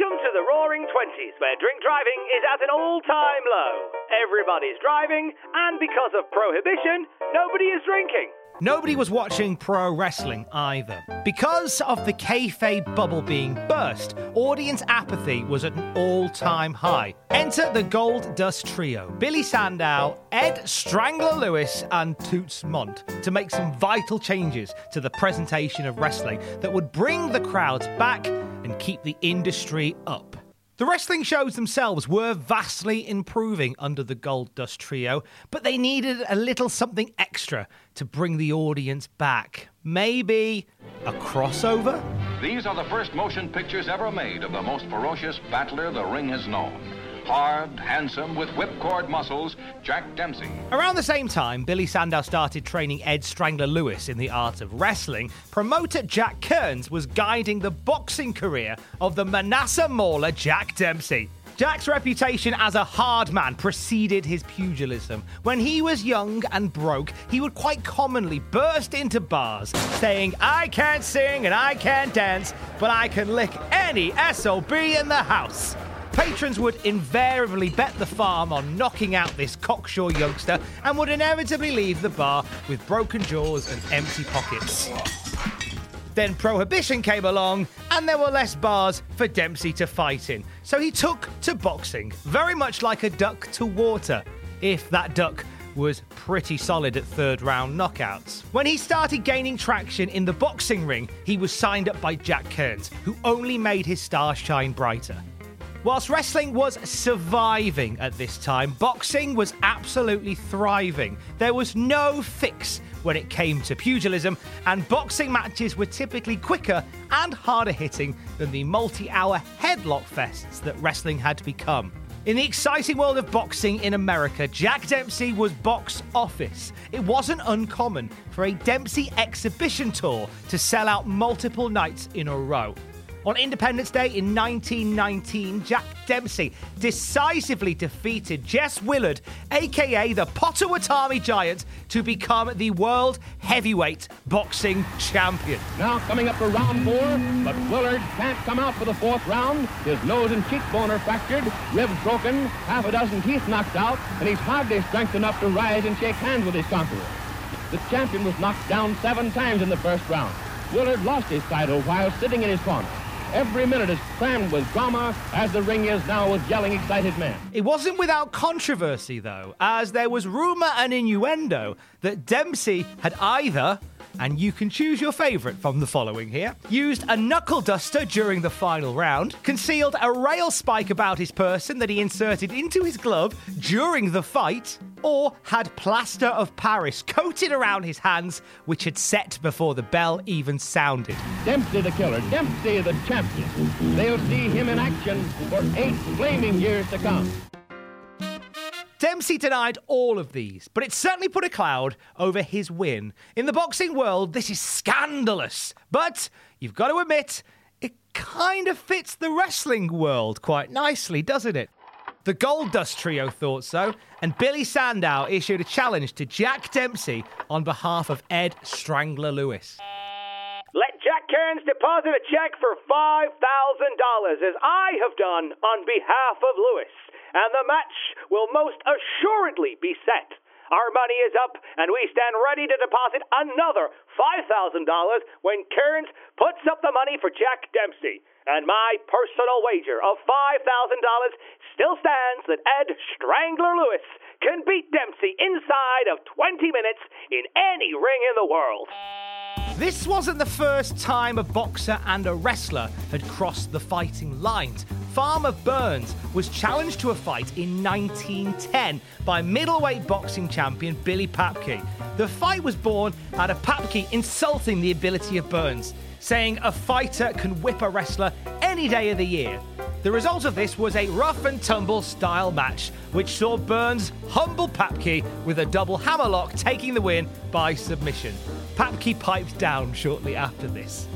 Welcome to the Roaring Twenties, where drink driving is at an all-time low. Everybody's driving, and because of prohibition, nobody is drinking. Nobody was watching pro wrestling either. Because of the kayfabe bubble being burst, audience apathy was at an all time high. Enter the Gold Dust Trio Billy Sandow, Ed Strangler Lewis, and Toots Mondt to make some vital changes to the presentation of wrestling that would bring the crowds back and keep the industry up. The wrestling shows themselves were vastly improving under the Gold Dust Trio, but they needed a little something extra to bring the audience back. Maybe a crossover? These are the first motion pictures ever made of the most ferocious battler the ring has known. Hard, handsome, with whipcord muscles, Jack Dempsey. Around the same time, Billy Sandow started training Ed Strangler Lewis in the art of wrestling. Promoter Jack Kearns was guiding the boxing career of the Manassa Mauler Jack Dempsey. Jack's reputation as a hard man preceded his pugilism. When he was young and broke, he would quite commonly burst into bars saying, I can't sing and I can't dance, but I can lick any SOB in the house. Patrons would invariably bet the farm on knocking out this cocksure youngster and would inevitably leave the bar with broken jaws and empty pockets. Then Prohibition came along, and there were less bars for Dempsey to fight in. So he took to boxing, very much like a duck to water, if that duck was pretty solid at third round knockouts. When he started gaining traction in the boxing ring, he was signed up by Jack Kearns, who only made his star shine brighter. Whilst wrestling was surviving at this time, boxing was absolutely thriving. There was no fix when it came to pugilism, and boxing matches were typically quicker and harder hitting than the multi hour headlock fests that wrestling had become. In the exciting world of boxing in America, Jack Dempsey was box office. It wasn't uncommon for a Dempsey exhibition tour to sell out multiple nights in a row. On Independence Day in 1919, Jack Dempsey decisively defeated Jess Willard, aka the Pottawatomie Giant, to become the world heavyweight boxing champion. Now coming up for round four, but Willard can't come out for the fourth round. His nose and cheekbone are fractured, ribs broken, half a dozen teeth knocked out, and he's hardly strength enough to rise and shake hands with his conqueror. The champion was knocked down seven times in the first round. Willard lost his title while sitting in his corner. Every minute is crammed with drama as the ring is now with yelling, excited men. It wasn't without controversy, though, as there was rumour and innuendo that Dempsey had either and you can choose your favourite from the following here. Used a knuckle duster during the final round, concealed a rail spike about his person that he inserted into his glove during the fight, or had plaster of Paris coated around his hands, which had set before the bell even sounded. Dempsey the killer, Dempsey the champion. They'll see him in action for eight flaming years to come. Dempsey denied all of these, but it certainly put a cloud over his win. In the boxing world, this is scandalous. But you've got to admit, it kind of fits the wrestling world quite nicely, doesn't it? The Gold Dust Trio thought so, and Billy Sandow issued a challenge to Jack Dempsey on behalf of Ed Strangler Lewis. Let Jack Kearns deposit a check for $5,000, as I have done on behalf of Lewis and the match will most assuredly be set. Our money is up, and we stand ready to deposit another $5,000 when Kearns puts up the money for Jack Dempsey. And my personal wager of $5,000 still stands that Ed Strangler Lewis can beat Dempsey inside of 20 minutes in any ring in the world. This wasn't the first time a boxer and a wrestler had crossed the fighting lines. Farmer Burns was challenged to a fight in 1910 by middleweight boxing champion Billy Papke. The fight was born out of Papke insulting the ability of Burns, saying a fighter can whip a wrestler any day of the year. The result of this was a rough and tumble style match, which saw Burns humble Papke with a double hammerlock, taking the win by submission. Papke piped down shortly after this.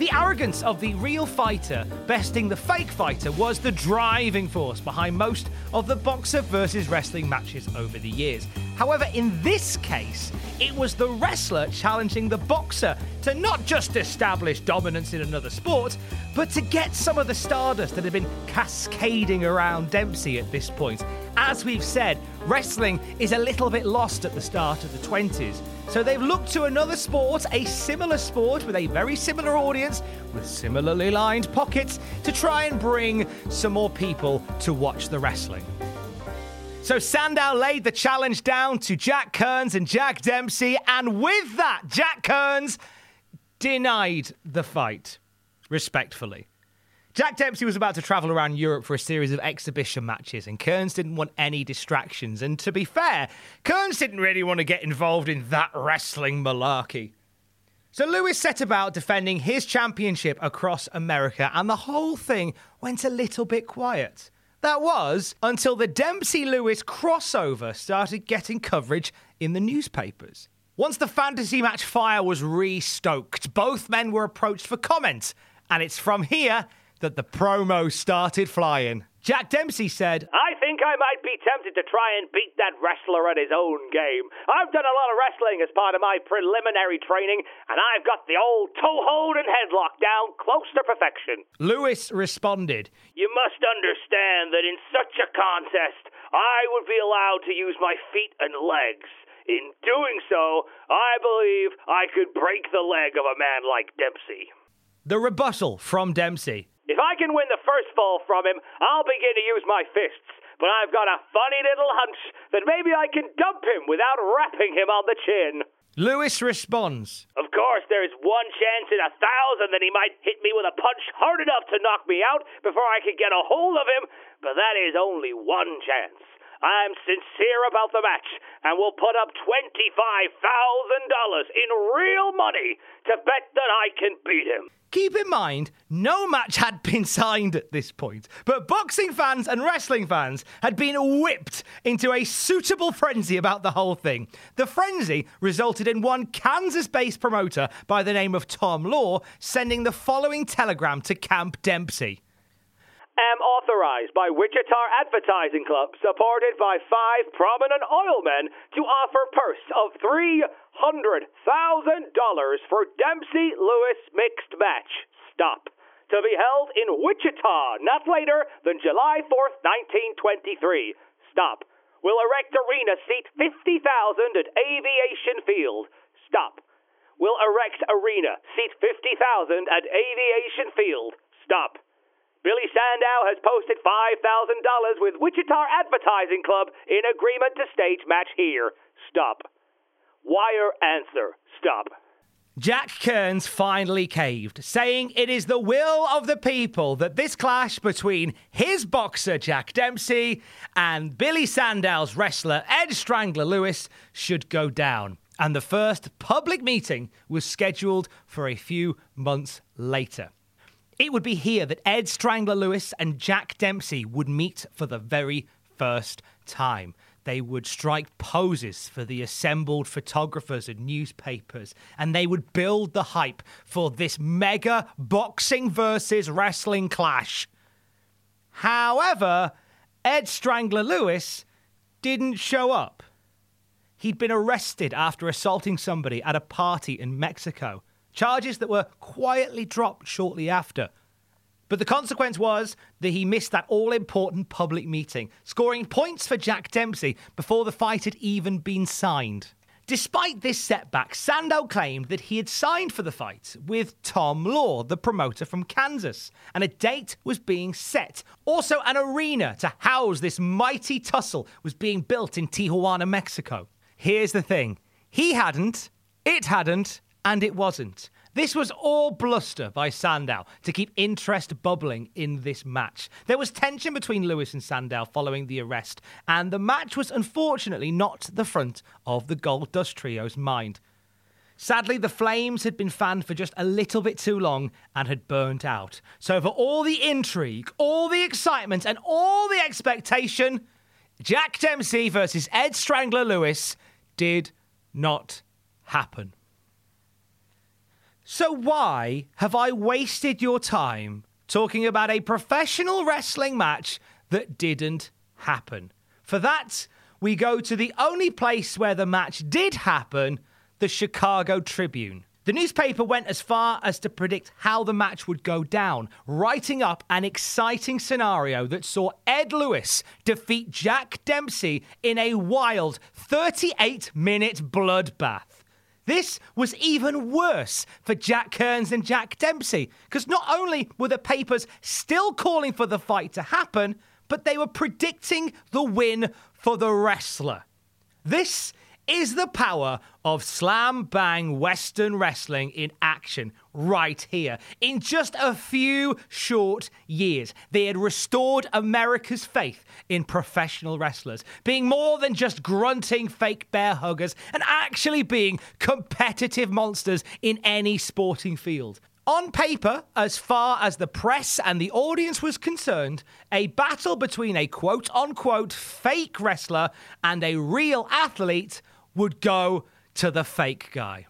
The arrogance of the real fighter besting the fake fighter was the driving force behind most of the boxer versus wrestling matches over the years. However, in this case, it was the wrestler challenging the boxer to not just establish dominance in another sport, but to get some of the stardust that had been cascading around Dempsey at this point. As we've said, wrestling is a little bit lost at the start of the 20s. So they've looked to another sport, a similar sport with a very similar audience, with similarly lined pockets, to try and bring some more people to watch the wrestling. So Sandow laid the challenge down to Jack Kearns and Jack Dempsey, and with that, Jack Kearns denied the fight, respectfully. Jack Dempsey was about to travel around Europe for a series of exhibition matches, and Kearns didn't want any distractions. And to be fair, Kearns didn't really want to get involved in that wrestling malarkey. So Lewis set about defending his championship across America, and the whole thing went a little bit quiet. That was until the Dempsey Lewis crossover started getting coverage in the newspapers. Once the fantasy match fire was re-stoked, both men were approached for comment, and it's from here that the promo started flying. Jack Dempsey said, I think I might be tempted to try and beat that wrestler at his own game. I've done a lot of wrestling as part of my preliminary training, and I've got the old toe hold and headlock down close to perfection. Lewis responded, You must understand that in such a contest, I would be allowed to use my feet and legs. In doing so, I believe I could break the leg of a man like Dempsey. The rebuttal from Dempsey. If I can win the first fall from him, I'll begin to use my fists. But I've got a funny little hunch that maybe I can dump him without rapping him on the chin. Lewis responds, Of course, there's one chance in a thousand that he might hit me with a punch hard enough to knock me out before I could get a hold of him, but that is only one chance. I'm sincere about the match and will put up $25,000 in real money to bet that I can beat him. Keep in mind, no match had been signed at this point, but boxing fans and wrestling fans had been whipped into a suitable frenzy about the whole thing. The frenzy resulted in one Kansas based promoter by the name of Tom Law sending the following telegram to Camp Dempsey. Am authorized by Wichita Advertising Club, supported by five prominent oil men, to offer purse of three hundred thousand dollars for Dempsey Lewis mixed match. Stop. To be held in Wichita, not later than July fourth, nineteen twenty-three. Stop. Will erect arena seat fifty thousand at Aviation Field. Stop. Will erect arena seat fifty thousand at Aviation Field. Stop. Billy Sandow has posted $5,000 with Wichita Advertising Club in agreement to stage match here. Stop. Wire answer. Stop. Jack Kearns finally caved, saying it is the will of the people that this clash between his boxer Jack Dempsey and Billy Sandow's wrestler Ed Strangler Lewis should go down. And the first public meeting was scheduled for a few months later. It would be here that Ed Strangler Lewis and Jack Dempsey would meet for the very first time. They would strike poses for the assembled photographers and newspapers, and they would build the hype for this mega boxing versus wrestling clash. However, Ed Strangler Lewis didn't show up. He'd been arrested after assaulting somebody at a party in Mexico charges that were quietly dropped shortly after. But the consequence was that he missed that all important public meeting, scoring points for Jack Dempsey before the fight had even been signed. Despite this setback, Sandow claimed that he had signed for the fight with Tom Law, the promoter from Kansas, and a date was being set. Also, an arena to house this mighty tussle was being built in Tijuana, Mexico. Here's the thing he hadn't, it hadn't, and it wasn't. This was all bluster by Sandow to keep interest bubbling in this match. There was tension between Lewis and Sandow following the arrest, and the match was unfortunately not the front of the Gold Dust Trio's mind. Sadly, the flames had been fanned for just a little bit too long and had burnt out. So, for all the intrigue, all the excitement, and all the expectation, Jack Dempsey versus Ed Strangler Lewis did not happen. So, why have I wasted your time talking about a professional wrestling match that didn't happen? For that, we go to the only place where the match did happen the Chicago Tribune. The newspaper went as far as to predict how the match would go down, writing up an exciting scenario that saw Ed Lewis defeat Jack Dempsey in a wild 38 minute bloodbath. This was even worse for Jack Kearns and Jack Dempsey, because not only were the papers still calling for the fight to happen, but they were predicting the win for the wrestler. This is the power of slam bang Western wrestling in action right here. In just a few short years, they had restored America's faith in professional wrestlers, being more than just grunting fake bear huggers and actually being competitive monsters in any sporting field. On paper, as far as the press and the audience was concerned, a battle between a quote unquote fake wrestler and a real athlete would go to the fake guy.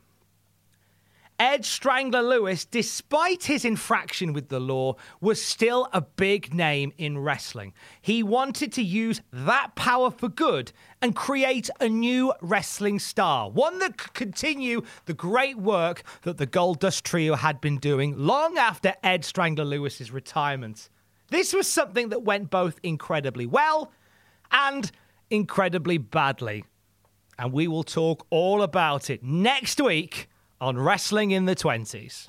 Ed Strangler Lewis, despite his infraction with the law, was still a big name in wrestling. He wanted to use that power for good and create a new wrestling star, one that could continue the great work that the Gold Dust Trio had been doing long after Ed Strangler Lewis's retirement. This was something that went both incredibly well and incredibly badly and we will talk all about it next week on Wrestling in the 20s.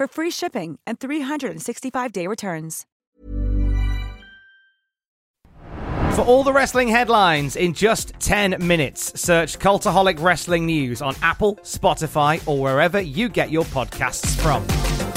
for free shipping and 365-day returns. For all the wrestling headlines in just 10 minutes, search Cultaholic Wrestling News on Apple, Spotify, or wherever you get your podcasts from.